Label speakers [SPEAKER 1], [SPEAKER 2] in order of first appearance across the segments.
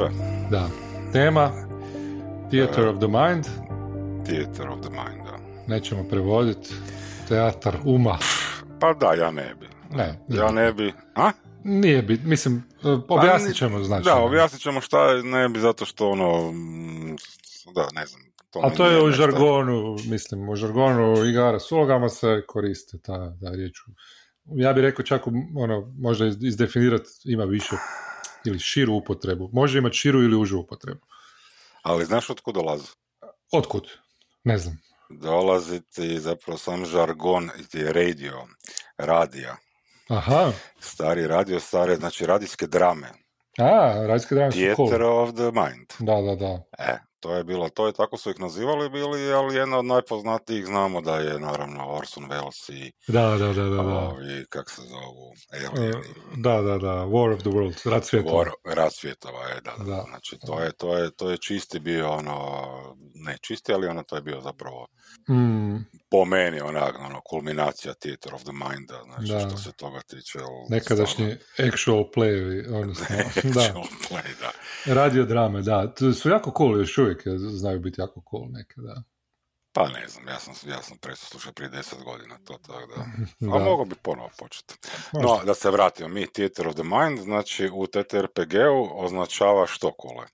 [SPEAKER 1] Može.
[SPEAKER 2] Da. Tema Theater of the Mind.
[SPEAKER 1] Theater of the Mind, da.
[SPEAKER 2] Nećemo prevoditi. Teatar uma.
[SPEAKER 1] Pa da, ja ne bi.
[SPEAKER 2] Ne.
[SPEAKER 1] Ja ne bi... A?
[SPEAKER 2] Nije bi, mislim, objasnit ćemo znači.
[SPEAKER 1] Da, objasnit ćemo šta ne bi, zato što ono, mm, da, ne znam.
[SPEAKER 2] To A to je u žargonu, mislim, u žargonu igara s ulogama se koriste ta, ta riječ. Ja bih rekao čak, ono, možda izdefinirati ima više ili širu upotrebu. Može imati širu ili užu upotrebu.
[SPEAKER 1] Ali znaš otkud dolazi?
[SPEAKER 2] Otkud? Ne znam.
[SPEAKER 1] Dolazi ti zapravo sam žargon ti radio, radija.
[SPEAKER 2] Aha.
[SPEAKER 1] Stari radio, stare, znači radijske drame.
[SPEAKER 2] A, radijske drame
[SPEAKER 1] su cool. of the mind.
[SPEAKER 2] Da, da, da.
[SPEAKER 1] E, to je bilo, to je tako su ih nazivali bili, ali jedna od najpoznatijih znamo da je naravno Orson Welles i
[SPEAKER 2] da, da, da, da, da.
[SPEAKER 1] Ovi, kak se zovu, Alien. Uh,
[SPEAKER 2] da, da, da, War of the Worlds, Rat svjetova.
[SPEAKER 1] War, Rat svjetova, je, da, da, Znači, to je, to, je, to je čisti bio ono, ne čisti, ali ono to je bio zapravo
[SPEAKER 2] mm.
[SPEAKER 1] Po meni onak, ono, kulminacija Theater of the Mind, znači da. što se toga tiče.
[SPEAKER 2] Nekadašnji stvarno... actual play, odnosno,
[SPEAKER 1] da. play, da.
[SPEAKER 2] Radio drame, da, to su jako cool još uvijek uvijek znaju biti jako cool neke, da.
[SPEAKER 1] Pa ne znam, ja sam, ja sam presto slušao prije deset godina to, tako da. A mogu bi ponovo početi. No, da se vratimo, mi Theater of the Mind, znači u TTRPG-u označava što kule?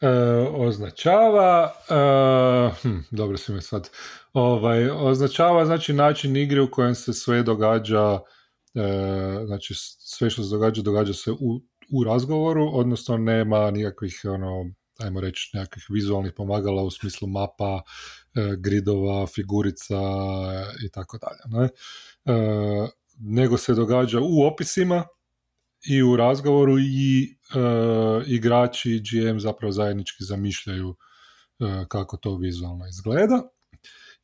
[SPEAKER 2] E, označava, e, hm, dobro si me sad, ovaj, označava znači način igre u kojem se sve događa, e, znači sve što se događa, događa se u, u razgovoru, odnosno nema nikakvih ono, ajmo reći, nekakvih vizualnih pomagala u smislu mapa, gridova, figurica i tako dalje. E, nego se događa u opisima i u razgovoru i e, igrači i GM zapravo zajednički zamišljaju kako to vizualno izgleda.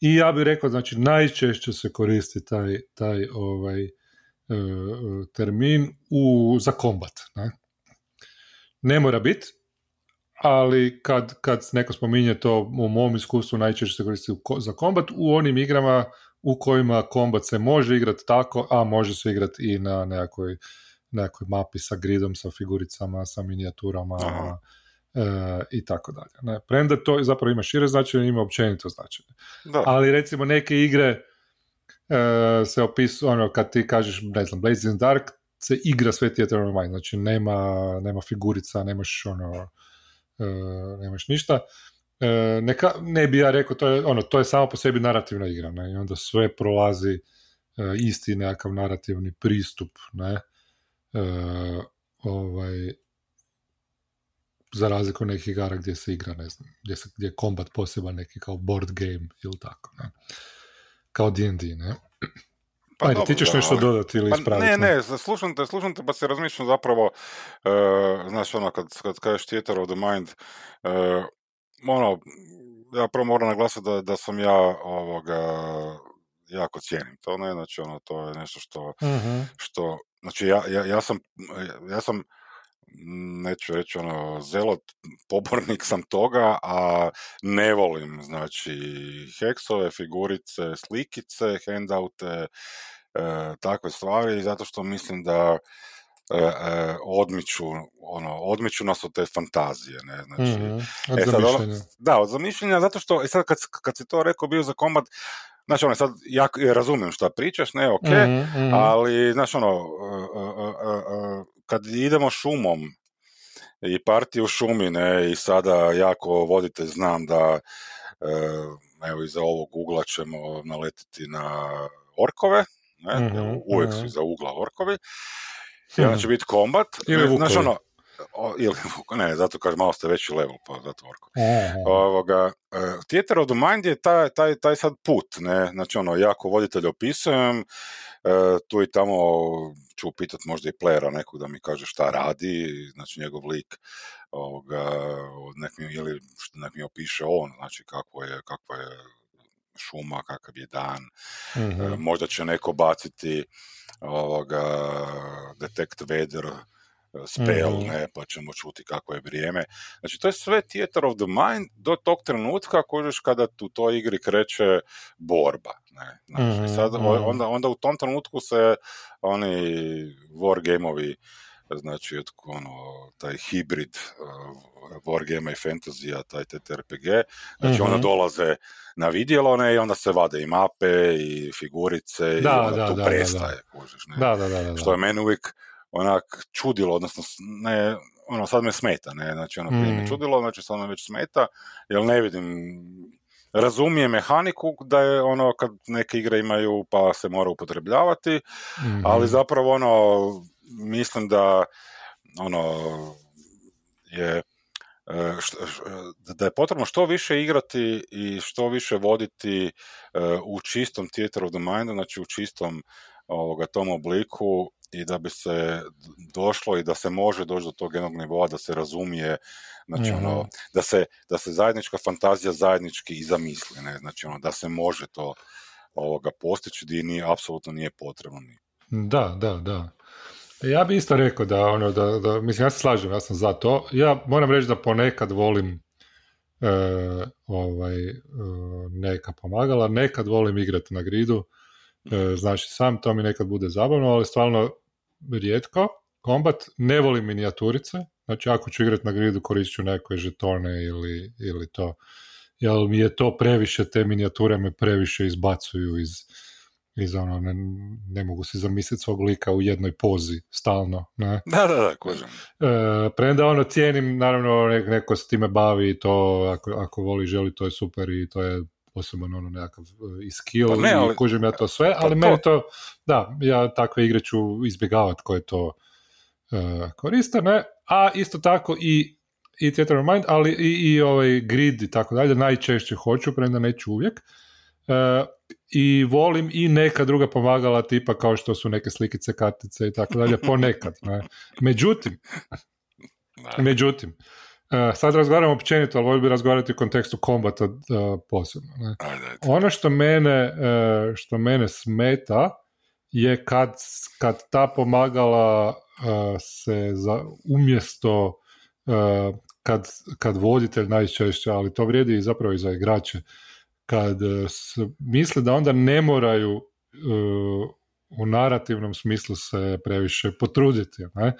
[SPEAKER 2] I ja bih rekao, znači najčešće se koristi taj, taj ovaj, termin u, za kombat. Ne? ne mora biti, ali kad, kad neko spominje to u mom iskustvu najčešće se koristi za kombat u onim igrama u kojima kombat se može igrati tako, a može se igrati i na nekakvoj, nekakvoj mapi sa gridom, sa figuricama, sa minijaturama e, i tako dalje. Ne, premda to zapravo ima šire značenje, ima općenito značenje. Ali recimo neke igre e, se opisuju, ono, kad ti kažeš, ne znam, Blazing Dark, se igra sve Theater of Mind, znači nema, nema figurica, nemaš ono, nemaš ništa. E, neka, ne bi ja rekao, to je, ono, to je samo po sebi narativna igra, ne? i onda sve prolazi e, isti nekakav narativni pristup, ne, ovaj, za razliku nekih igara gdje se igra, ne znam, gdje, se, gdje je kombat poseban neki kao board game ili tako, ne, kao D&D, ne. Pa Ajde, ti ćeš nešto dodati ili pa ispraviti?
[SPEAKER 1] Ne, ne, slušam te, slušam te, pa se razmišljam zapravo, uh, znaš, ono, kad, kad kažeš theater of the mind, uh, ono, ja prvo moram naglasiti da, da sam ja ovoga, jako cijenim to, ne, znači, ono, to je nešto što,
[SPEAKER 2] uh
[SPEAKER 1] što znači, ja, ja, ja sam, ja sam neću reći ono, zelot, pobornik sam toga, a ne volim, znači, heksove, figurice, slikice, handoute, e, takve stvari, zato što mislim da e, e, odmiču, ono, odmiču nas od te fantazije, ne, znači,
[SPEAKER 2] mm od e, sad, ono,
[SPEAKER 1] da, od zamišljenja, zato što, e sad kad, kad si to rekao bio za kombat, Znači, ono, sad, ja razumijem šta pričaš, ne, ok, mm ali, znači, ono, kad idemo šumom i partiju šumi, ne, i sada jako vodite, znam da, e, evo, iza ovog ugla ćemo naletiti na orkove, ne, mm uvijek su iza ugla orkovi, i onda će biti kombat,
[SPEAKER 2] ili
[SPEAKER 1] znači, ono, ili, ne, zato kažem, malo ste veći level, pa zato orko. Ovoga, uh, Theater of the Mind je taj, taj, taj sad put, ne, znači ono, jako voditelj opisujem, uh, tu i tamo ću pitati možda i playera nekog da mi kaže šta radi, znači njegov lik, ovoga, nek mi, ili nek mi opiše on, znači kako je, kakva je šuma, kakav je dan,
[SPEAKER 2] mm
[SPEAKER 1] možda će neko baciti ovoga, detect weather, spell, mm ne, pa ćemo čuti kako je vrijeme. Znači, to je sve theater of the mind do tog trenutka kožeš kada u toj igri kreće borba. Ne? Znači, mm sad, onda, onda u tom trenutku se oni war gameovi znači od, ono, taj hibrid uh, wargame i fantasy taj TTRPG, znači mm dolaze na vidjelo, ne, i onda se vade i mape i figurice da, i onda da, tu da, prestaje, da, kužiš, ne,
[SPEAKER 2] da, da, da,
[SPEAKER 1] što je meni uvijek onak čudilo, odnosno ne, ono sad me smeta, ne, znači ono prije me mm. čudilo, znači sad me već smeta, jer ne vidim razumije mehaniku da je ono kad neke igre imaju pa se mora upotrebljavati, mm ali zapravo ono mislim da ono je e, da je potrebno što više igrati i što više voditi e, u čistom theater of the mind, znači u čistom ovoga, tom obliku i da bi se došlo i da se može doći do tog jednog nivoa, da se razumije, znači ono, mhm. da se, da se zajednička fantazija zajednički i zamisli, ne, znači ono, da se može to ovoga postići gdje nije, apsolutno nije potrebno.
[SPEAKER 2] Da, da, da. Ja bi isto rekao da, ono, da, da, mislim, ja se slažem, ja sam za to. Ja moram reći da ponekad volim e, ovaj, e, neka pomagala, nekad volim igrati na gridu, znači sam to mi nekad bude zabavno, ali stvarno rijetko. Kombat, ne volim minijaturice, znači ako ću igrati na gridu koristit ću neke žetone ili, ili to, jer mi je to previše, te minijature me previše izbacuju iz, iz ono, ne, ne mogu si zamisliti svog lika u jednoj pozi, stalno. Ne?
[SPEAKER 1] Da, da, da.
[SPEAKER 2] E, premda ono cijenim, naravno, neko se time bavi i to, ako, ako voli, želi, to je super i to je poseban ono nekakav e, i skill pa ne, ali, i kužim ja to sve, pa ali to, meni to, da, ja takve igre ću izbjegavati koje to uh, koriste, ne, a isto tako i i Theater of Mind, ali i, i ovaj grid i tako dalje, najčešće hoću, premda neću uvijek. Uh, I volim i neka druga pomagala tipa kao što su neke slikice, kartice i tako dalje, ponekad. Ne. Međutim, međutim, Uh, sad razgovaramo općenito, ali volim bi razgovarati u kontekstu kombata uh, posebno. Ne? Ono što mene, uh, što mene smeta je kad, kad ta pomagala se za, umjesto kad, kad voditelj najčešće, ali to vrijedi i zapravo i za igrače, kad misle da onda ne moraju u narativnom smislu se previše potruditi. Ne?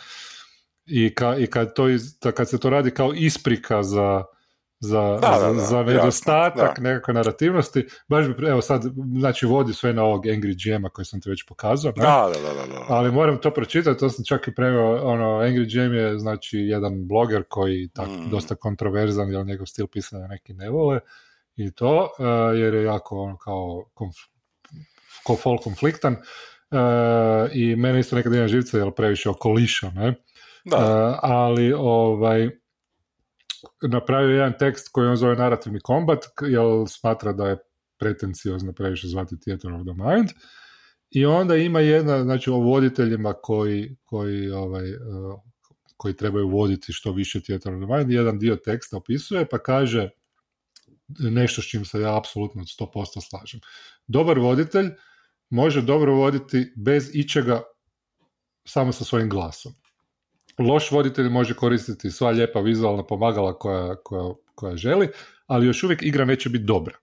[SPEAKER 2] I, ka, i kad, to iz, kad se to radi kao isprika za, za, da, da, za nedostatak nekakve narativnosti, baš bi, evo sad, znači vodi sve na ovog Angry Jam-a koji sam ti već pokazao, ne?
[SPEAKER 1] Da, da, da, da,
[SPEAKER 2] ali moram to pročitati, to sam čak i preveo, ono, Angry Jam je znači jedan bloger koji tak, mm. dosta kontroverzan, jer njegov stil pisanja neki ne vole i to, uh, jer je jako ono kao konf, ko konfliktan uh, i mene isto nekad ima živce, jer previše okoliša, ne? Da. Uh, ali ovaj napravio jedan tekst koji on zove narativni kombat, jer smatra da je pretenciozno previše zvati Theater of the Mind. I onda ima jedna, znači o voditeljima koji, koji, ovaj, uh, koji trebaju voditi što više Theater of the Mind, jedan dio teksta opisuje pa kaže nešto s čim se ja apsolutno 100% slažem. Dobar voditelj može dobro voditi bez ičega samo sa svojim glasom loš voditelj može koristiti sva lijepa vizualna pomagala koja, koja, koja želi, ali još uvijek igra neće biti dobra.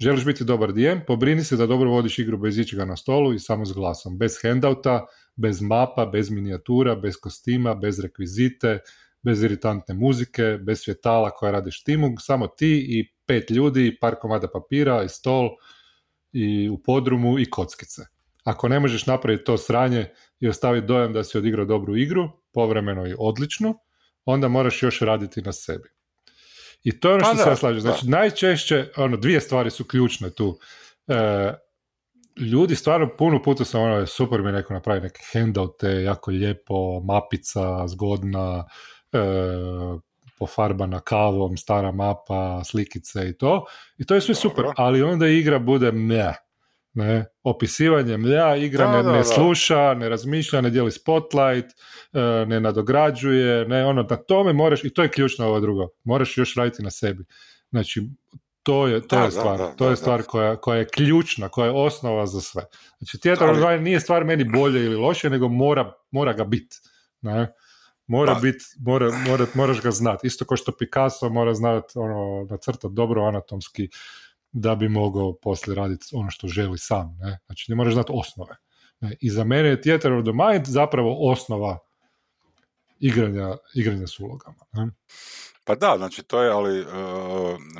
[SPEAKER 2] Želiš biti dobar DM, pobrini se da dobro vodiš igru bez ičega na stolu i samo s glasom. Bez handouta, bez mapa, bez minijatura, bez kostima, bez rekvizite, bez iritantne muzike, bez svjetala koja radiš timu, samo ti i pet ljudi, par komada papira i stol i u podrumu i kockice. Ako ne možeš napraviti to sranje i ostaviti dojam da si odigrao dobru igru, povremeno i odličnu, onda moraš još raditi na sebi. I to je ono što pa se slažem. Znači, najčešće, ono, dvije stvari su ključne tu. E, ljudi stvarno puno puta sam ono, super mi neko napravi neke handoute, jako lijepo, mapica, zgodna, e, pofarbana kavom, stara mapa, slikice i to. I to je sve super, ali onda igra bude meh ne, opisivanje mlja, igra ne, sluša, ne razmišlja, ne dijeli spotlight, e, ne nadograđuje, ne, ono, na tome moraš, i to je ključno ovo drugo, moraš još raditi na sebi. Znači, to je, to je stvar, to je stvar koja, koja je ključna, koja je osnova za sve. Znači, tijetar ali... nije stvar meni bolje ili loše, nego mora, mora ga biti. Ne? Mora pa. biti, mora, mora, moraš ga znati. Isto kao što Picasso mora znati, ono, nacrtati dobro anatomski da bi mogao poslije raditi ono što želi sam. Ne? Znači ne moraš znati osnove. Ne? I za mene je Theater of the Mind zapravo osnova igranja, igranja s ulogama. Ne?
[SPEAKER 1] Pa da, znači to je, ali uh,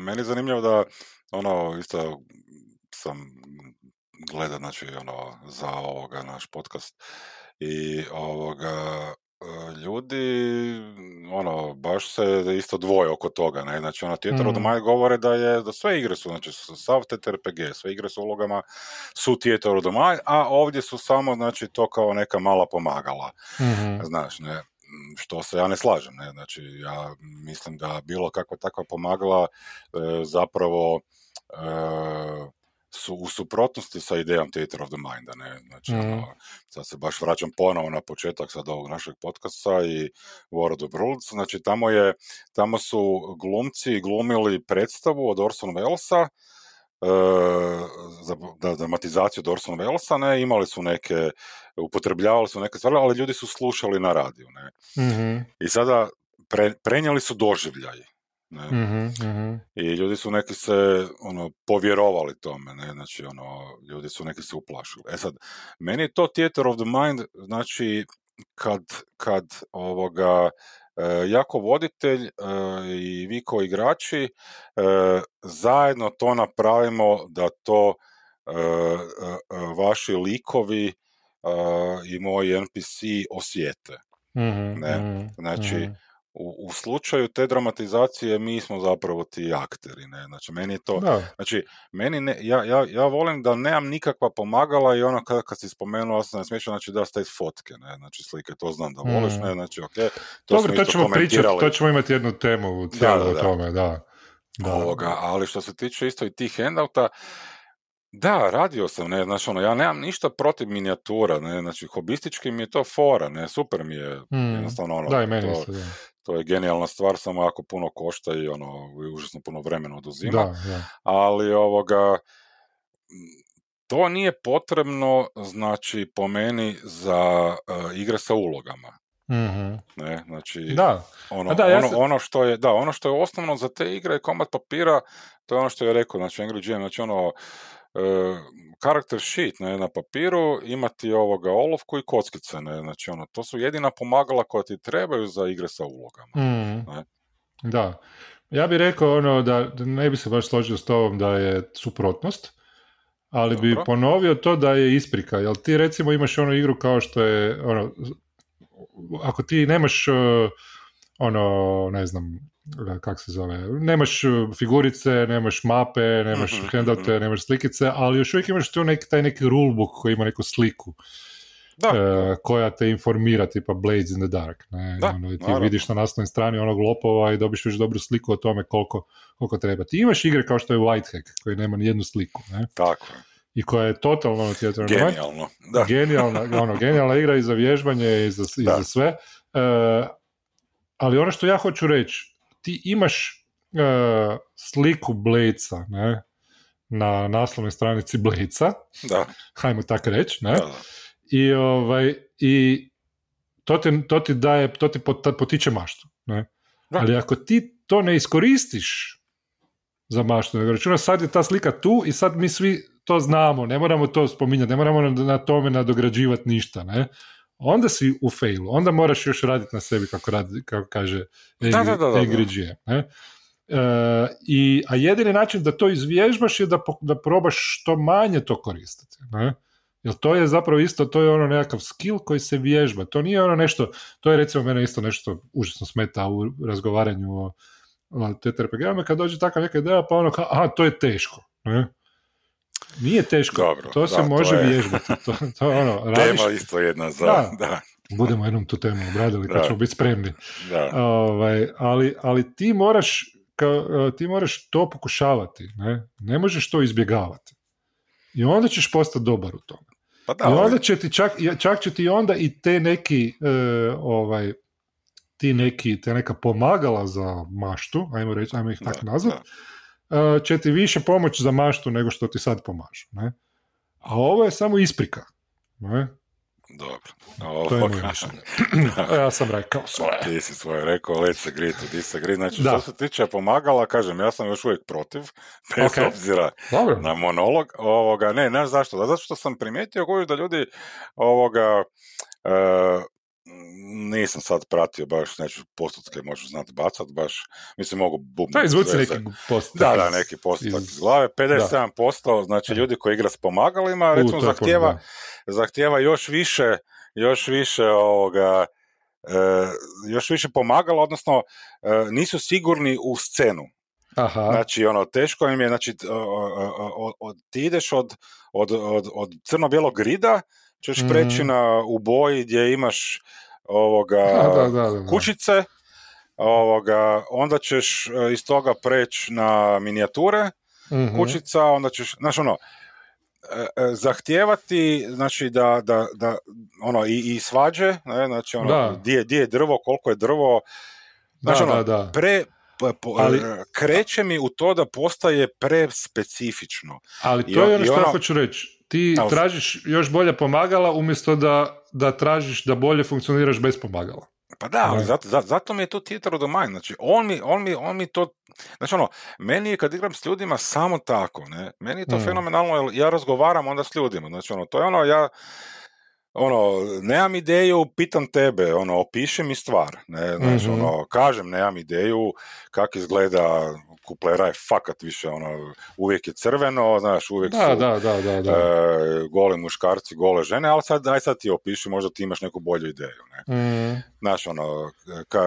[SPEAKER 1] meni je zanimljivo da ono, isto sam gleda, znači, ono, za ovoga naš podcast i ovoga, ljudi, ono, baš se isto dvoje oko toga, ne, znači, ono, Theater mm. of govore da je, da sve igre su, znači, sav TTRPG, sve igre su ulogama, su Theater of the a ovdje su samo, znači, to kao neka mala pomagala, mm znaš, ne, što se ja ne slažem, ne, znači, ja mislim da bilo kakva takva pomagala e, zapravo e, su u suprotnosti sa idejom Theater of the Mind, ne? Znači, mm. sad se baš vraćam ponovo na početak sad ovog našeg podcasta i World of Worlds, znači tamo je, tamo su glumci glumili predstavu od Orson Wellesa, e, za da, dramatizaciju od Orson Wellesa, ne, imali su neke, upotrebljavali su neke stvari, ali ljudi su slušali na radiju, ne. Mm-hmm. I sada pre, prenijeli su doživljaj. Ne? Mm-hmm, I ljudi su neki se ono povjerovali tome, ne? Znači, ono, ljudi su neki se uplašili. E sad, meni je to theater of the mind, znači, kad, kad ovoga, e, jako voditelj e, i vi kao igrači e, zajedno to napravimo da to vaši likovi i moji NPC osjete. Mm-hmm, ne? Mhm, znači, mm-hmm u, u slučaju te dramatizacije mi smo zapravo ti akteri, ne? Znači, meni je to, znači, meni ne, ja, ja, ja volim da nemam nikakva pomagala i ono kad, kad si spomenuo, sam smiješao, znači da ste fotke, ne? Znači, slike, to znam da voliš, mm. ne? Znači, ok,
[SPEAKER 2] to Dobro, to ćemo pričati, to ćemo imati jednu temu u cijelu o tome, da.
[SPEAKER 1] da. Ovoga, ali što se tiče isto i tih handouta, da, radio sam, ne, znači ono, ja nemam ništa protiv minijatura, ne, znači hobistički mi je to fora, ne, super mi je, mm. jednostavno ono,
[SPEAKER 2] da, i meni to, da
[SPEAKER 1] to je genijalna stvar, samo jako puno košta i ono, užasno puno vremena oduzima. Ali ovoga, to nije potrebno, znači, po meni za uh, igre sa ulogama. mm Ne, znači,
[SPEAKER 2] da.
[SPEAKER 1] Ono, da, ono, ono, što je, da, ono što je osnovno za te igre je komad papira, to je ono što je rekao, znači Angry Jam, znači ono, karakter sheet ne, na papiru, imati ovoga olovku i kockice, ne, znači ono, to su jedina pomagala koja ti trebaju za igre sa ulogama. Mm. Ne.
[SPEAKER 2] Da. Ja bih rekao ono da ne bi se baš složio s tobom da je suprotnost, ali bi ponovio to da je isprika, jel ti recimo imaš onu igru kao što je ono, ako ti nemaš ono, ne znam, kak se zove, nemaš uh, figurice, nemaš mape, nemaš mm handoute, nemaš slikice, ali još uvijek imaš tu neki, taj neki rulebook koji ima neku sliku. Da, uh, koja te informira, tipa Blades in the Dark. Ne? Da, ono, ti vidiš na naslovnoj strani onog lopova i dobiš još dobru sliku o tome koliko, koliko treba. Ti imaš igre kao što je Whitehack, koji nema ni jednu sliku. Ne?
[SPEAKER 1] Tako
[SPEAKER 2] I koja je totalno ono,
[SPEAKER 1] Genijalno, da.
[SPEAKER 2] Genijalna, ono, genijalna igra i za vježbanje i za, i za sve. Uh, ali ono što ja hoću reći, ti imaš uh, sliku Blejca, ne, na naslovnoj stranici Blejca,
[SPEAKER 1] da.
[SPEAKER 2] hajmo tako reći, ne, i, ovaj, i to, ti, to ti daje, to ti potiče maštu, ne, ali ako ti to ne iskoristiš za maštu, nego računa sad je ta slika tu i sad mi svi to znamo, ne moramo to spominjati, ne moramo na tome nadograđivati ništa, ne, onda si u failu, onda moraš još raditi na sebi kako, radi, kako kaže Angry, ne? E, i, a jedini način da to izvježbaš je da, da probaš što manje to koristiti. Ne? Jer to je zapravo isto, to je ono nekakav skill koji se vježba. To nije ono nešto, to je recimo mene isto nešto užasno smeta u razgovaranju o, o TTRPG-ama, kad dođe takva neka ideja, pa ono aha, to je teško. Ne? Nije teško,
[SPEAKER 1] Dobro,
[SPEAKER 2] to se može to vježbati. To, to ono,
[SPEAKER 1] radiš... Tema isto jedna za... Da. da.
[SPEAKER 2] Budemo jednom tu temu obradili kad ćemo biti spremni. Ovaj, ali, ali ti moraš ka, ti moraš to pokušavati. Ne? ne možeš to izbjegavati. I onda ćeš postati dobar u tome. Pa da, I onda će ti čak, čak će ti onda i te neki e, ovaj, ti neki, te neka pomagala za maštu, ajmo reći, ajmo ih tako nazvati, E, će ti više pomoć za maštu nego što ti sad pomažu. Ne? A ovo je samo isprika. Ne?
[SPEAKER 1] Dobro.
[SPEAKER 2] to je moje mišljenje. ja sam rekao svoje.
[SPEAKER 1] Ti si svoje rekao, let's agree to disagree. Znači, da. što se tiče pomagala, kažem, ja sam još uvijek protiv, bez okay. obzira Dobro. na monolog. Ovoga, ne, ne zašto. Da, zato što sam primijetio koju da ljudi ovoga, uh, nisam sad pratio baš, neću postotke možeš znati bacat, baš, mislim mogu bubnuti.
[SPEAKER 2] Da, izvuci neki postotak.
[SPEAKER 1] Da, da, neki postotak iz, glave. 57%, znači ljudi koji igra s pomagalima, recimo zahtjeva, zahtjeva još više, još više ovoga, e, još više pomagala, odnosno e, nisu sigurni u scenu. Aha. Znači, ono, teško im je, znači, ti ideš od, od, od, od crno-bijelog grida, ćeš mm. preći na, u boji gdje imaš ovoga, da, da, da, kućice, ovoga, onda ćeš e, iz toga preći na minijature mm kućica, onda ćeš, znači ono, e, e, zahtijevati, znači da, da, da ono, i, i svađe, ne, znači ono, di je, je drvo, koliko je drvo, znači ono, da, pre, ali, kreće mi u to da postaje prespecifično.
[SPEAKER 2] Ali to je ono što ono, hoću reći ti tražiš još bolje pomagala umjesto da, da tražiš da bolje funkcioniraš bez pomagala.
[SPEAKER 1] Pa da, ali zato, zato, mi je to the mind. Znači, on mi, on mi, on mi to... Znači, ono, meni je kad igram s ljudima samo tako, ne? Meni je to mm. fenomenalno, jer ja razgovaram onda s ljudima. Znači, ono, to je ono, ja ono, nemam ideju, pitam tebe, ono, opiši mi stvar, ne, znači, mm ono, kažem, nemam ideju, kako izgleda kuplera je fakat više ono, uvijek je crveno, znaš, uvijek
[SPEAKER 2] da,
[SPEAKER 1] su
[SPEAKER 2] da, da, da, da.
[SPEAKER 1] E, gole muškarci, gole žene, ali sad, aj sad ti opiši, možda ti imaš neku bolju ideju, ne. Mm. Znaš, ono, ka,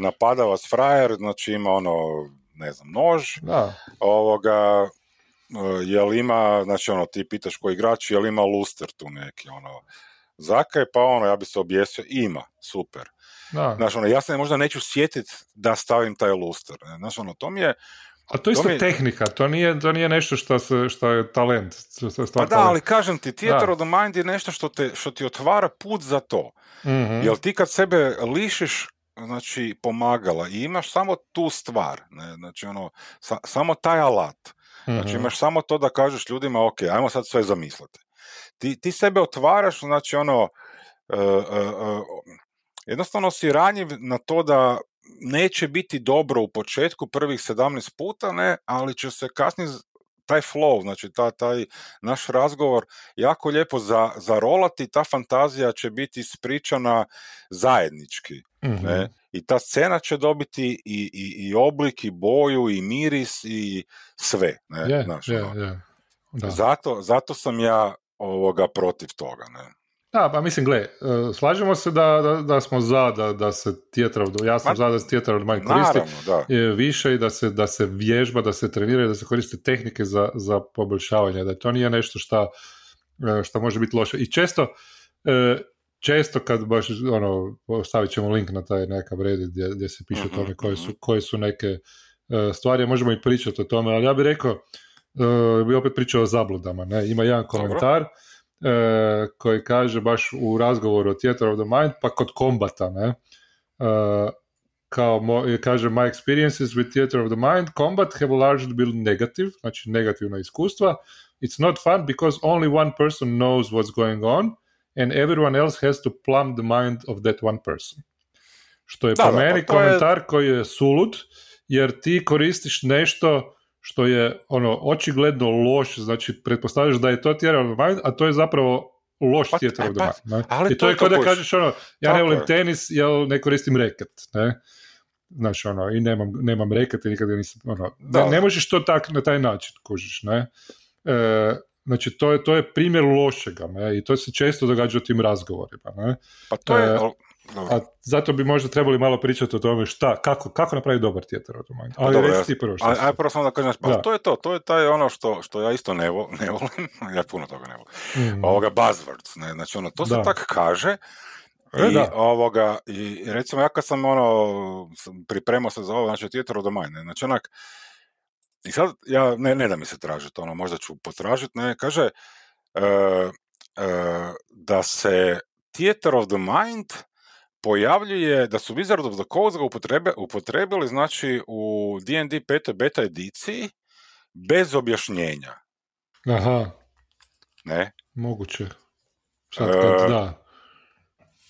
[SPEAKER 1] napada vas frajer, znači ima ono, ne znam, nož, da. ovoga, e, jel ima, znači ono, ti pitaš koji igrač, jel ima luster tu neki, ono, zakaj, pa ono, ja bi se objesio, ima, super. Da. Znaš, ono, ja se možda neću sjetiti da stavim taj luster. Znaš, ono, to mi je...
[SPEAKER 2] A to je isto tehnika, to nije, to nije nešto što, se, što je talent. Što
[SPEAKER 1] pa da, ali kažem ti, theater of the mind je nešto što, te, što ti otvara put za to. mm Jer ti kad sebe lišiš znači pomagala i imaš samo tu stvar, ne? znači ono, samo taj alat. Znači mhm. imaš samo to da kažeš ljudima, ok, ajmo sad sve zamisliti. Ti, ti sebe otvaraš, znači ono, uh, uh, jednostavno si ranjiv na to da neće biti dobro u početku prvih 17 puta, ne, ali će se kasnije taj flow, znači ta, taj naš razgovor jako lijepo za, zarolati, ta fantazija će biti spričana zajednički. Ne? Mhm. I ta scena će dobiti i, i, i oblik, i boju, i miris, i sve. Ne?
[SPEAKER 2] Yeah, znači, yeah, yeah.
[SPEAKER 1] Da. Zato, zato sam ja ovoga protiv toga. Ne?
[SPEAKER 2] Da, pa mislim, gle, e, slažemo se da, da, da smo za da, da se Theater ja sam za da se of Mind koristi naravno, više i da se, da se vježba, da se trenira i da se koriste tehnike za, za poboljšavanje, da to nije nešto šta, e, šta može biti loše. I često, e, često kad baš, ono, stavit ćemo link na taj nekav red gdje, gdje se piše o tome mhm, koje su, mhm. koje su neke stvari, možemo i pričati o tome, ali ja bih rekao, bi opet pričao o zabludama, ne, ima jedan komentar, e, koji kaže baš u razgovoru o Theater of the Mind, pa kod kombata, ne, e, kao mo, kaže my experiences with Theater of the Mind, combat have largely been negative, znači negativna iskustva. It's not fun because only one person knows what's going on and everyone else has to plumb the mind of that one person. Što je da, po da, meni pa komentar je... koji je sulud, jer ti koristiš nešto što je ono očigledno loš, znači pretpostavljaš da je to theater of the mind, a to je zapravo loš pa, theater of the pa, mind. Ali I to, je kao da kažeš ono, ja ne volim tenis, ja ne koristim reket, ne? Znači ono, i nemam, nemam reket i nikada nisam, ono, da. ne, ne možeš to tak, na taj način kužiš, ne? E, znači to je, to je primjer lošega, ne? I to se često događa u tim razgovorima, ne?
[SPEAKER 1] Pa to je, e,
[SPEAKER 2] a zato bi možda trebali malo pričati o tome šta, kako, kako napraviti dobar tijetar od. Ali Dobro, reci ti prvo što
[SPEAKER 1] Aj, prvo samo da kažem, pa to je to, to je taj ono što, što ja isto ne, vo, ne volim, ja puno toga ne volim. Mm. Ovoga buzzwords, ne, znači ono, to se tak kaže, e, I, da. ovoga, i recimo ja kad sam ono, pripremao se za ovo, znači Theater of the Mind, ne, znači onak, i sad ja, ne, ne da mi se tražiti, ono, možda ću potražiti, ne, kaže, uh, uh, da se Theater of the Mind pojavljuje da su Wizard of the Coast ga upotrebe, upotrebili znači u D&D 5. beta ediciji bez objašnjenja.
[SPEAKER 2] Aha.
[SPEAKER 1] Ne?
[SPEAKER 2] Moguće. Sad kad, uh, da.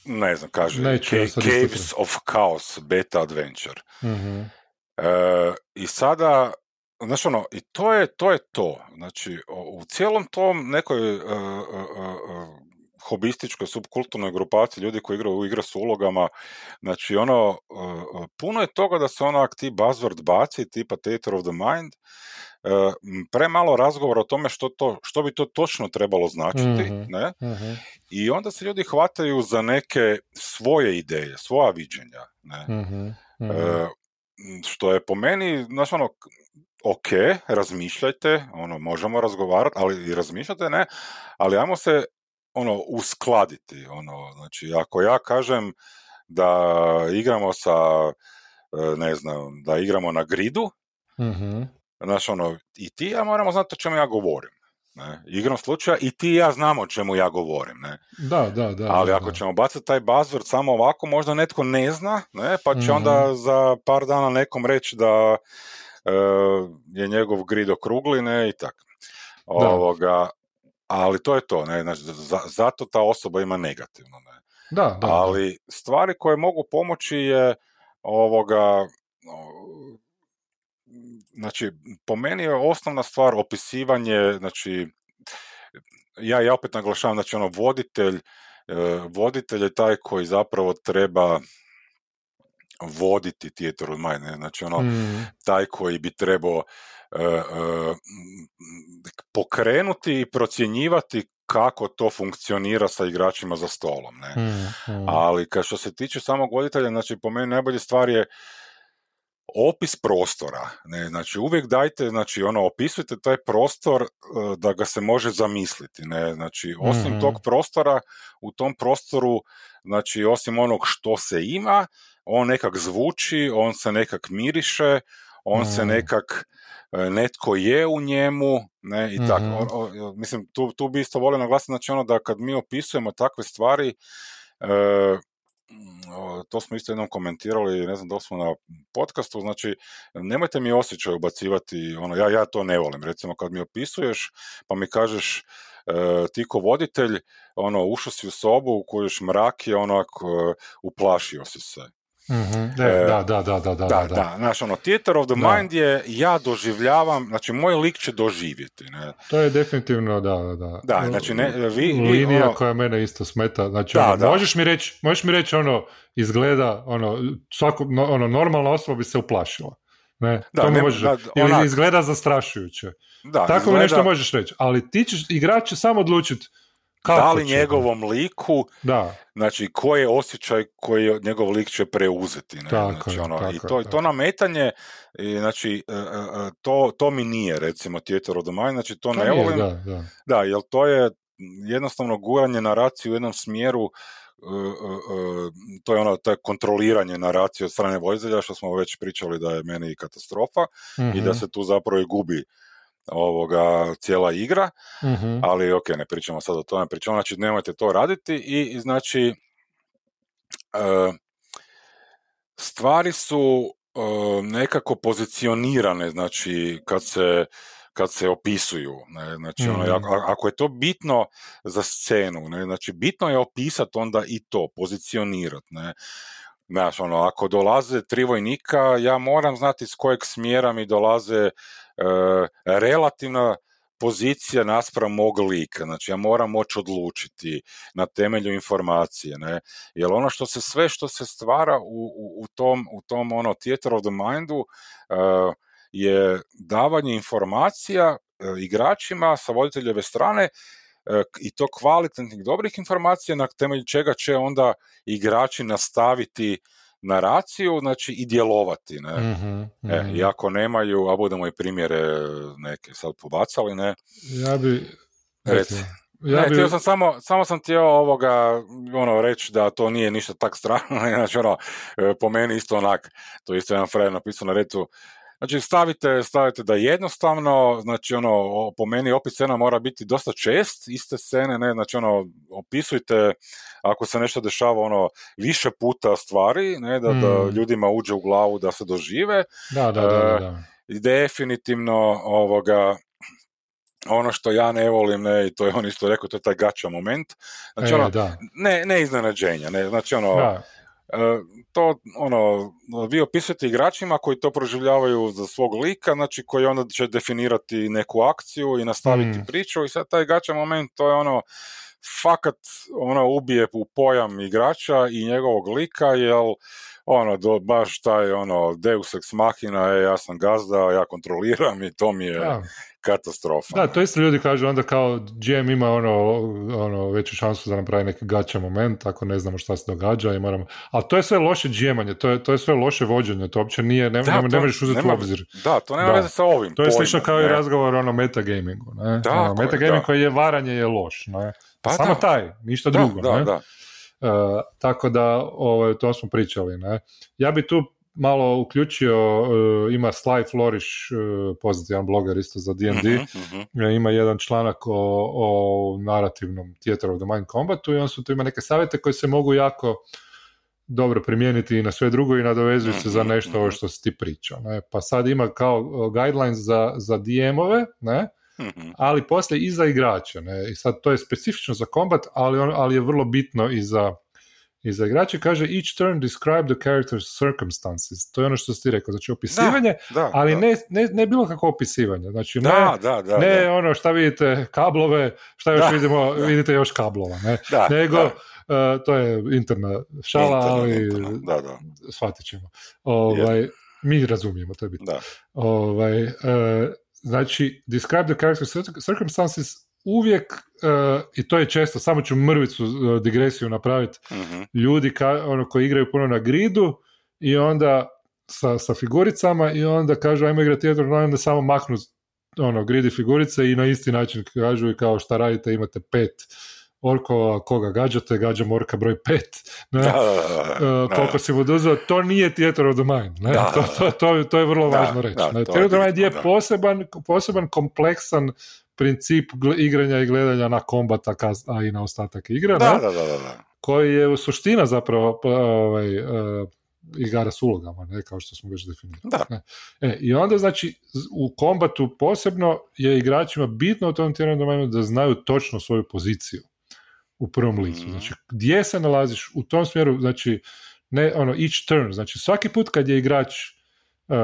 [SPEAKER 1] Ne znam, kaže Neću, Caves of Chaos beta adventure. Uh-huh. Uh, I sada Znači ono, i to je to. Je to. Znači, u cijelom tom nekoj uh, uh, hobističkoj subkulturnoj grupaciji ljudi koji igraju u igre s ulogama, znači ono, uh, puno je toga da se ono ti buzzword baci, tipa Theater of the Mind, uh, premalo razgovora o tome što, to, što bi to točno trebalo značiti, mm-hmm. ne? Mm-hmm. I onda se ljudi hvataju za neke svoje ideje, svoja viđenja, ne? Mm-hmm. Što je po meni, znači ono, ok, razmišljajte, ono, možemo razgovarati, ali i razmišljate, ne, ali ajmo se ono uskladiti ono znači ako ja kažem da igramo sa e, ne znam da igramo na gridu mm znači ono i ti ja moramo znati o čemu ja govorim ne? Igrom slučaja i ti ja znamo o čemu ja govorim. Ne?
[SPEAKER 2] Da, da, da.
[SPEAKER 1] Ali
[SPEAKER 2] da,
[SPEAKER 1] ako ćemo baciti taj buzzword samo ovako, možda netko ne zna, ne? pa će onda mhm. za par dana nekom reći da e, je njegov grid okrugli ne? i tako. Ovoga, ali to je to, ne, znači, zato ta osoba ima negativno, ne.
[SPEAKER 2] Da, da,
[SPEAKER 1] ali stvari koje mogu pomoći je ovoga, znači, po meni je osnovna stvar opisivanje, znači, ja, ja opet naglašavam, znači, ono, voditelj, e, voditelj je taj koji zapravo treba voditi Theater of Mind, znači ono, mm. taj koji bi trebao pokrenuti i procjenjivati kako to funkcionira sa igračima za stolom. Ne? Hmm, hmm. Ali kad što se tiče samog voditelja, znači po meni najbolje stvar je opis prostora. Ne? Znači uvijek dajte, znači ono, opisujte taj prostor e, da ga se može zamisliti. Ne? Znači osim hmm. tog prostora, u tom prostoru, znači osim onog što se ima, on nekak zvuči, on se nekak miriše, on se nekak E, netko je u njemu, ne, i tako. Mhm. mislim, tu, tu bi isto volio naglasiti, znači ono da kad mi opisujemo takve stvari, e, to smo isto jednom komentirali, ne znam da smo na podcastu, znači nemojte mi osjećaj ubacivati, ono, ja, ja to ne volim, recimo kad mi opisuješ pa mi kažeš e, ti ko voditelj, ono, ušao si u sobu u kojoj mrak je onak, uplašio si se.
[SPEAKER 2] Mm-hmm. da, da, da, da, da, da.
[SPEAKER 1] da. Znaš, ono, Theater of the Mind je, ja doživljavam, znači, moj lik će doživjeti. Ne?
[SPEAKER 2] To je definitivno, da, da.
[SPEAKER 1] Da, znači, ne, vi...
[SPEAKER 2] Linija ono... koja mene isto smeta, znači, da, ono, možeš mi reći, možeš mi reći, ono, izgleda, ono, svako, ono, normalna osoba bi se uplašila. Ne, da, to ne, možeš, da, ili izgleda zastrašujuće. Da, Tako izgleda... nešto možeš reći, ali ti ćeš, igrač će samo odlučiti
[SPEAKER 1] kako da li njegovom liku, da. znači koji je osjećaj koji njegov lik će preuzeti. Ne? Tako znači, ono, I to, to nametanje, i, znači, e, e, e, to, to mi nije recimo the Mind, znači to, to ne volim. Da, da. da, jer to je jednostavno guranje naracije u jednom smjeru to je ono to je kontroliranje naracije od strane vojzelja što smo već pričali da je meni katastrofa i da mhm. se tu zapravo i gubi ovoga cijela igra, mm ali ok, ne pričamo sad o tome, pričamo, znači nemojte to raditi i znači e, stvari su e, nekako pozicionirane, znači kad se kad se opisuju. Ne? Znači, ono, mhm. ako, ako je to bitno za scenu, ne? znači bitno je opisati onda i to, pozicionirati. Ne? Znaš, ono, ako dolaze tri vojnika, ja moram znati s kojeg smjera mi dolaze relativna pozicija naspram mog lika, znači ja moram moći odlučiti na temelju informacije, ne, jer ono što se sve što se stvara u, u, u tom, u tom ono theater of the mindu uh, je davanje informacija uh, igračima sa voditeljeve strane i to kvalitetnih dobrih informacija na temelju čega će onda igrači nastaviti naraciju, znači i djelovati, ne. Mm-hmm, E, mhm. I ako nemaju, a budemo i primjere neke sad pobacali, ne.
[SPEAKER 2] Ja bi...
[SPEAKER 1] Reci. Ja ne, bi... sam samo, samo sam htio ovoga, ono, reći da to nije ništa tak strano, znači ono, e, po meni isto onak, to isto jedan frajer napisao na retu, Znači stavite, stavite da jednostavno, znači ono, po meni opis scena mora biti dosta čest, iste scene, ne, znači ono, opisujte ako se nešto dešava ono više puta stvari, ne, da, da mm. ljudima uđe u glavu da se dožive.
[SPEAKER 2] Da, da, da. da, da.
[SPEAKER 1] I definitivno ovoga, ono što ja ne volim, ne, i to je on isto rekao, to je taj gača moment. Znači, e, ono, da. ne, ne iznenađenja, ne, znači ono, da. E, to ono, vi opisujete igračima koji to proživljavaju za svog lika, znači koji onda će definirati neku akciju i nastaviti mm. priču i sad taj gača moment to je ono fakat ono ubije u pojam igrača i njegovog lika, jel ono, do, baš taj ono, deus ex machina, je, ja sam gazda, ja kontroliram i to mi je katastrofa.
[SPEAKER 2] Da, to isto ljudi kažu onda kao GM ima ono, ono veću šansu da napravi neki gaća moment ako ne znamo šta se događa i moramo... Ali to je sve loše džemanje, to je, to je sve loše vođenje, to uopće nije, ne, da, ne, možeš uzeti u obzir.
[SPEAKER 1] Da, to nema veze sa ovim
[SPEAKER 2] To je slično kao i razgovor ono metagamingu. Ne? Da, ono, metagaming koji je varanje je loš. Ne? Pa Samo taj, ništa drugo. Da, ne? da. Uh, tako da ovo, ovaj, to smo pričali. Ne? Ja bi tu malo uključio, uh, ima Sly Florish, poznati jedan bloger isto za D&D, uh-huh, uh ima jedan članak o, o narativnom Theater of the Mind Combatu i on su tu ima neke savjete koje se mogu jako dobro primijeniti i na sve drugo i nadovezuju se za nešto ovo što si ti pričao. Ne? Pa sad ima kao guidelines za, za DM-ove, ne? Ali poslije i za igrače. Ne? I sad to je specifično za kombat, ali, on, ali je vrlo bitno i za i za igrače kaže each turn describe the character's circumstances. To je ono što si ti rekao, znači opisivanje, ali Ne, ne, ne bilo kako opisivanje. Znači ne, ne ono šta vidite kablove, šta još vidimo, vidite još kablova, ne? nego uh, to je interna šala, ali da, da. shvatit ćemo. Ovaj, mi razumijemo, to je bitno. Ovaj, uh, znači, describe the character's circumstances uvijek, uh, i to je često, samo ću mrvicu uh, digresiju napraviti, uh ljudi ka, ono, koji igraju puno na gridu i onda sa, sa figuricama i onda kažu ajmo igrati jedno, onda samo maknu ono, gridi figurice i na isti način kažu i kao šta radite, imate pet orkova, koga gađate, gađam orka broj pet, ne? Da, da, uh, koliko si mu dozvao, to nije theater of the mind, ne? To, to, to, to, je vrlo važno reći. Theater of the mind je poseban, poseban kompleksan princip igranja i gledanja na kombata a i na ostatak igre,
[SPEAKER 1] da, da, da, da,
[SPEAKER 2] koji je u suština zapravo ovaj, uh, igara s ulogama, ne, kao što smo već definirali. Da. E, I onda, znači, u kombatu posebno je igračima bitno u tom tjerom domenu da znaju točno svoju poziciju u prvom licu. Mm. Znači, gdje se nalaziš u tom smjeru, znači, ne, ono, each turn, znači svaki put kad je igrač uh,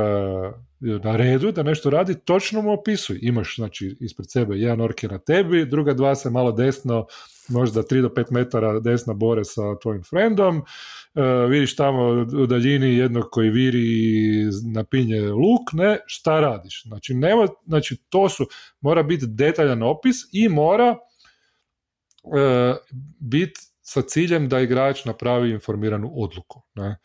[SPEAKER 2] na redu da nešto radi, točno mu opisuj. Imaš znači ispred sebe jedan ork je na tebi, druga dva se malo desno, možda 3 do 5 metara desna bore sa tvojim friendom, uh, vidiš tamo u daljini jednog koji viri i napinje luk, ne, šta radiš? Znači, nema, znači to su, mora biti detaljan opis i mora biti sa ciljem da igrač napravi informiranu odluku. Ne?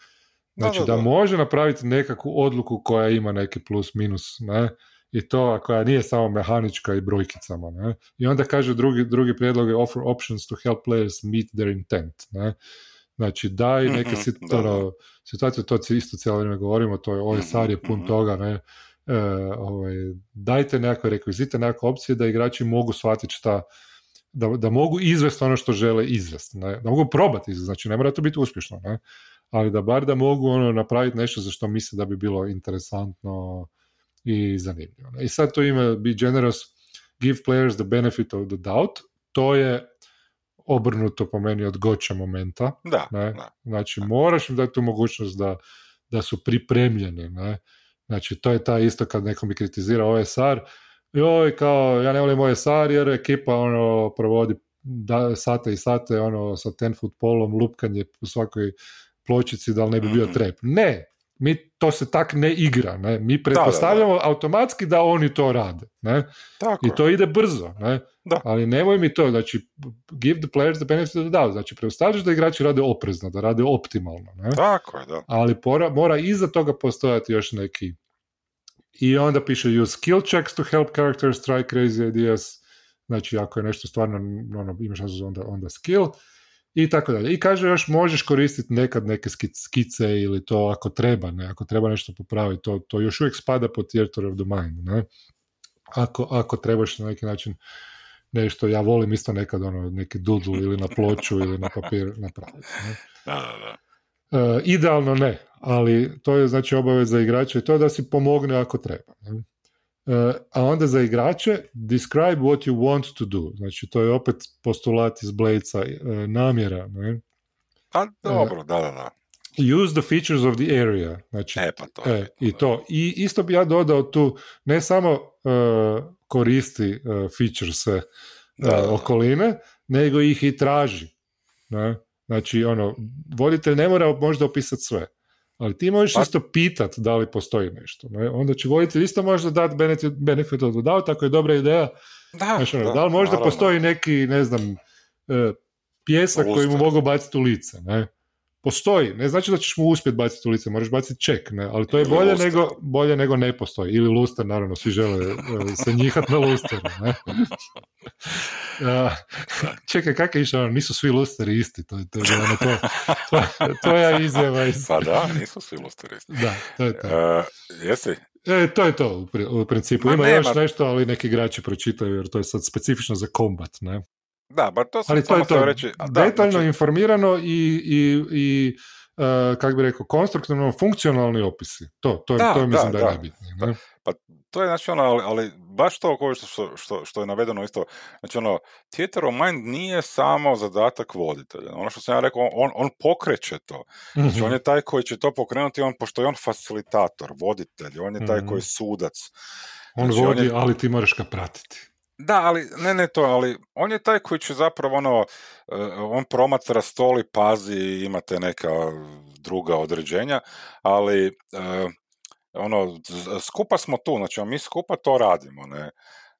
[SPEAKER 2] Znači da, može napraviti nekakvu odluku koja ima neki plus minus, ne? I to koja nije samo mehanička i brojkicama, ne? I onda kaže drugi, drugi prijedlog je offer options to help players meet their intent, ne? Znači daj mhm, neke mm situacije, to isto cijelo vrijeme govorimo, to je je mhm, pun mhm. toga, ne? E, ovaj, dajte nekakve rekvizite, nekakve opcije da igrači mogu shvatiti šta, da, da mogu izvesti ono što žele izvesti, ne? da mogu probati izvesti, znači ne mora to biti uspješno, ne? ali da bar da mogu ono napraviti nešto za što misle da bi bilo interesantno i zanimljivo. I sad to ima be generous, give players the benefit of the doubt, to je obrnuto po meni od goća momenta.
[SPEAKER 1] Da,
[SPEAKER 2] ne? Znači, moraš im dati tu mogućnost da, da su pripremljeni. Ne? Znači, to je ta isto kad neko mi kritizira OSR, joj, kao, ja ne volim OSR jer ekipa ono, provodi da, sate i sate ono, sa ten foot polom, lupkanje u svakoj pločici da li ne bi bio mhm. trep. Ne, mi to se tak ne igra, ne? mi pretpostavljamo automatski da oni to rade. Ne? Tako I to ide brzo, ne? Da. ali nemoj mi to, znači give the players the benefit of the doubt, znači preostavljaš da igrači rade oprezno, da rade optimalno. Ne?
[SPEAKER 1] Tako je, da.
[SPEAKER 2] Ali pora, mora iza toga postojati još neki i onda piše use skill checks to help characters try crazy ideas, znači ako je nešto stvarno, ono, imaš onda, onda skill, i tako dalje. I kaže još možeš koristiti nekad neke skice ili to ako treba, ne, ako treba nešto popraviti, to, to još uvijek spada pod theater of the mind, ne. Ako, ako trebaš na neki način nešto, ja volim isto nekad ono, neki doodle ili na ploču ili na papir napraviti. Ne.
[SPEAKER 1] Da, da, da.
[SPEAKER 2] Uh, idealno ne, ali to je znači obaveza igrača i to je da si pomogne ako treba. Ne? Uh, a onda za igrače describe what you want to do. Znači to je opet postulat iz Bladesa uh, namjera. Ne?
[SPEAKER 1] Pa dobro, da, da, da.
[SPEAKER 2] Use the features of the area. Znači,
[SPEAKER 1] e, pa to je,
[SPEAKER 2] I to. I isto bi ja dodao tu, ne samo uh, koristi uh, features da. okoline, nego ih i traži. Ne? Znači, ono, voditelj ne mora možda opisati sve. Ali ti možeš pa... isto pitat da li postoji nešto. Ne? Onda će voditelj isto možda dati benefit, benefit od doubt, tako je dobra ideja. Da, znači, da, da li možda postoji neki, ne znam, e, pjesak koji mu mogu baciti u lice. Ne? Postoji, ne znači da ćeš mu uspjeti baciti u lice, moraš baciti ček, ne? ali to je bolje nego, bolje nego ne postoji. Ili luster, naravno, svi žele se njihat na lusteru. Ne? čekaj, kak je išao, nisu svi lusteri isti, to, to, ono, to, to, to je izjava. Iz...
[SPEAKER 1] Pa da, nisu svi lusteri isti.
[SPEAKER 2] Da, to je to.
[SPEAKER 1] Uh, jesi?
[SPEAKER 2] E, to je to u principu. Ima još nešto, ali neki igrači pročitaju jer to je sad specifično za kombat, ne?
[SPEAKER 1] Da, ba to sam Ali to je to, reći.
[SPEAKER 2] Da, detaljno znači... informirano i, i, i uh, kako bi rekao, konstruktivno funkcionalni opisi. To, to, da, to je mislim da, da je najbitnije. Ne?
[SPEAKER 1] Pa to je znači ono, ali, ali baš to što, što, što je navedeno isto, znači ono, theater of mind nije samo zadatak voditelja. Ono što sam ja rekao, on, on pokreće to. Znači mm-hmm. on je taj koji će to pokrenuti, on, pošto je on facilitator, voditelj, on je taj mm-hmm. koji je sudac.
[SPEAKER 2] On znači, vodi, on je... ali ti moraš ga pratiti.
[SPEAKER 1] Da, ali ne, ne to, ali on je taj koji će zapravo ono, e, on promatra stoli, pazi, imate neka druga određenja, ali e, ono, skupa smo tu, znači mi skupa to radimo, ne.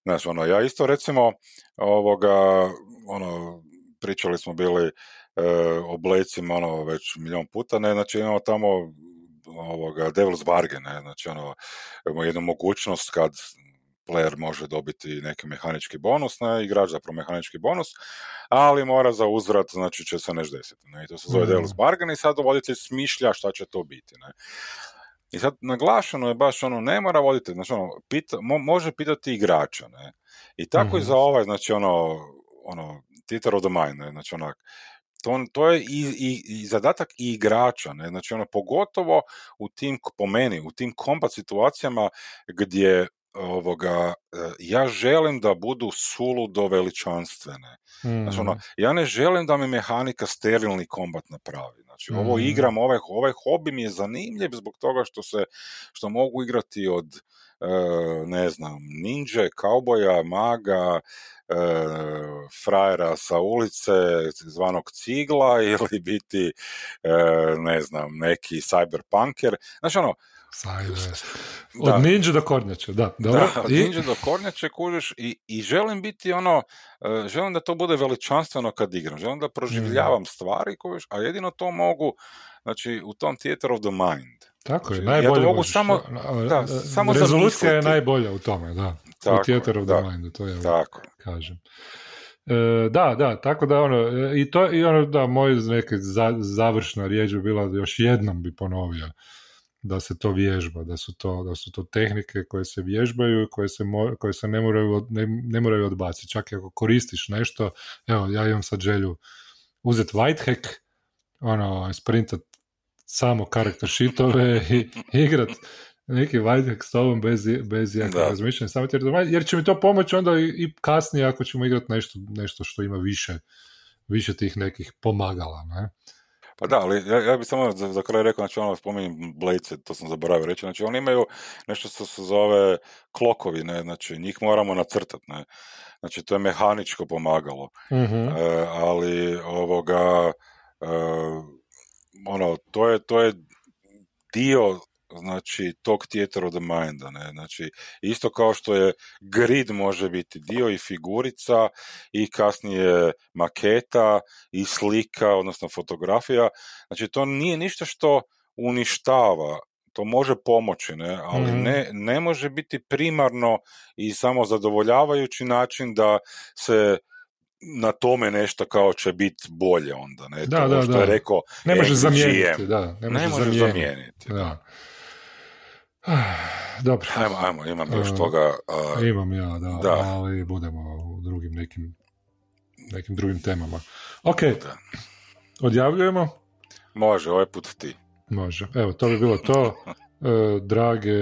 [SPEAKER 1] Znači, ono, ja isto recimo, ovoga, ono, pričali smo bili e, o ono, već milion puta, ne, znači imamo tamo ovoga, Devil's Bargain, ne, znači ono, imamo jednu mogućnost kad player može dobiti neki mehanički bonus, ne, igrač zapravo mehanički bonus, ali mora za uzvrat, znači će se nešto desiti. Ne, I to se zove mm. Devil's Bargain i sad voditelj smišlja šta će to biti. Ne. I sad naglašeno je baš ono, ne mora voditelj, znači ono, pita, mo, može pitati igrača, ne. I tako mm. i za ovaj, znači ono, ono, theater of the mind, ne, znači onak, to, to je i, i, i, zadatak i igrača, ne? znači ono, pogotovo u tim, po meni, u tim kombat situacijama gdje ovoga, e, ja želim da budu suludo veličanstvene. Mm. Znači, ono, ja ne želim da mi mehanika sterilni kombat napravi. Znači, ovo mm. igram, ovaj, ovaj hobi mi je zanimljiv zbog toga što se, što mogu igrati od, ne znam, ninja, kauboja, maga, e, frajera sa ulice, zvanog cigla, ili biti, ne znam, neki cyberpunker. Znači, ono,
[SPEAKER 2] od da. ninja do kornjače, da. Dobro.
[SPEAKER 1] Da, od I... ninja do kornjače kužiš i, i želim biti ono, uh, želim da to bude veličanstveno kad igram, želim da proživljavam mm. stvari kužiš, a jedino to mogu, znači u tom theater of the mind.
[SPEAKER 2] Tako znači, je, najbolje
[SPEAKER 1] ja mogu samo, da, samo
[SPEAKER 2] Rezolucija je najbolja u tome, da. Tako, u theater of the mind, to ja tako. kažem. E, da, da, tako da ono, e, i to, i ono, da, moj neka za, završna riječ bi bila da još jednom bi ponovio da se to vježba, da su to, da su to tehnike koje se vježbaju i koje se, koje se ne, moraju, ne, ne moraju odbaciti. Čak i ako koristiš nešto, evo, ja imam sad želju uzeti whitehack, ono, sprintat samo karakter sheetove i igrat neki whitehack s tobom bez, bez jakog razmišljanja, samo jer će mi to pomoći onda i, kasnije ako ćemo igrati nešto, nešto što ima više, više tih nekih pomagala, ne?
[SPEAKER 1] Pa da, ali ja, ja bih samo za, za kraj rekao, znači ono spominjem Blade, to sam zaboravio reći, znači oni imaju nešto što se zove klokovi, ne, znači njih moramo nacrtati, ne, znači to je mehaničko pomagalo, mm ali ovoga, e, ono, to je, to je dio znači tog theater of the mind, ne? znači isto kao što je grid može biti dio i figurica i kasnije maketa i slika, odnosno fotografija, znači to nije ništa što uništava, to može pomoći, ne? ali mhm. ne, ne može biti primarno i samo zadovoljavajući način da se na tome nešto kao će biti bolje onda, ne? Da, to da, što da. je rekao
[SPEAKER 2] ne može zamijeniti, da,
[SPEAKER 1] ne može, ne može zamijeniti. zamijeniti
[SPEAKER 2] da. Dobro.
[SPEAKER 1] Ajmo, ajmo, imam još toga.
[SPEAKER 2] Uh, imam ja, da, da, ali budemo u drugim nekim, nekim drugim temama. Ok, odjavljujemo?
[SPEAKER 1] Može, ovaj put ti.
[SPEAKER 2] Može. Evo, to bi bilo to. Uh, drage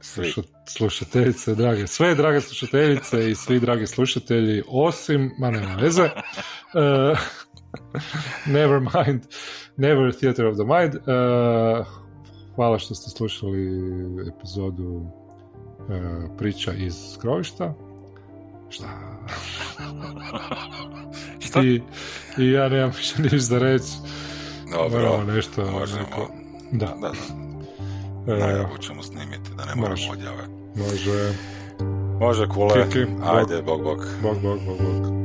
[SPEAKER 2] sluša, slušateljice, drage, sve drage slušateljice i svi dragi slušatelji, osim, ma nema veze, uh, never mind, never theater of the mind, uh, Hvala što ste slušali epizodu uh, priča iz skrovišta. Šta?
[SPEAKER 1] Šta?
[SPEAKER 2] I, I ja nemam više ništa za reći.
[SPEAKER 1] Dobro,
[SPEAKER 2] Moramo nešto,
[SPEAKER 1] možemo.
[SPEAKER 2] neko- Da.
[SPEAKER 1] Da, da.
[SPEAKER 2] E,
[SPEAKER 1] Najavu ćemo snimiti, da ne moramo
[SPEAKER 2] Može.
[SPEAKER 1] odjave.
[SPEAKER 2] Može.
[SPEAKER 1] Može, kule. Ajde, bok, bok.
[SPEAKER 2] Bok, bok, bok, bok.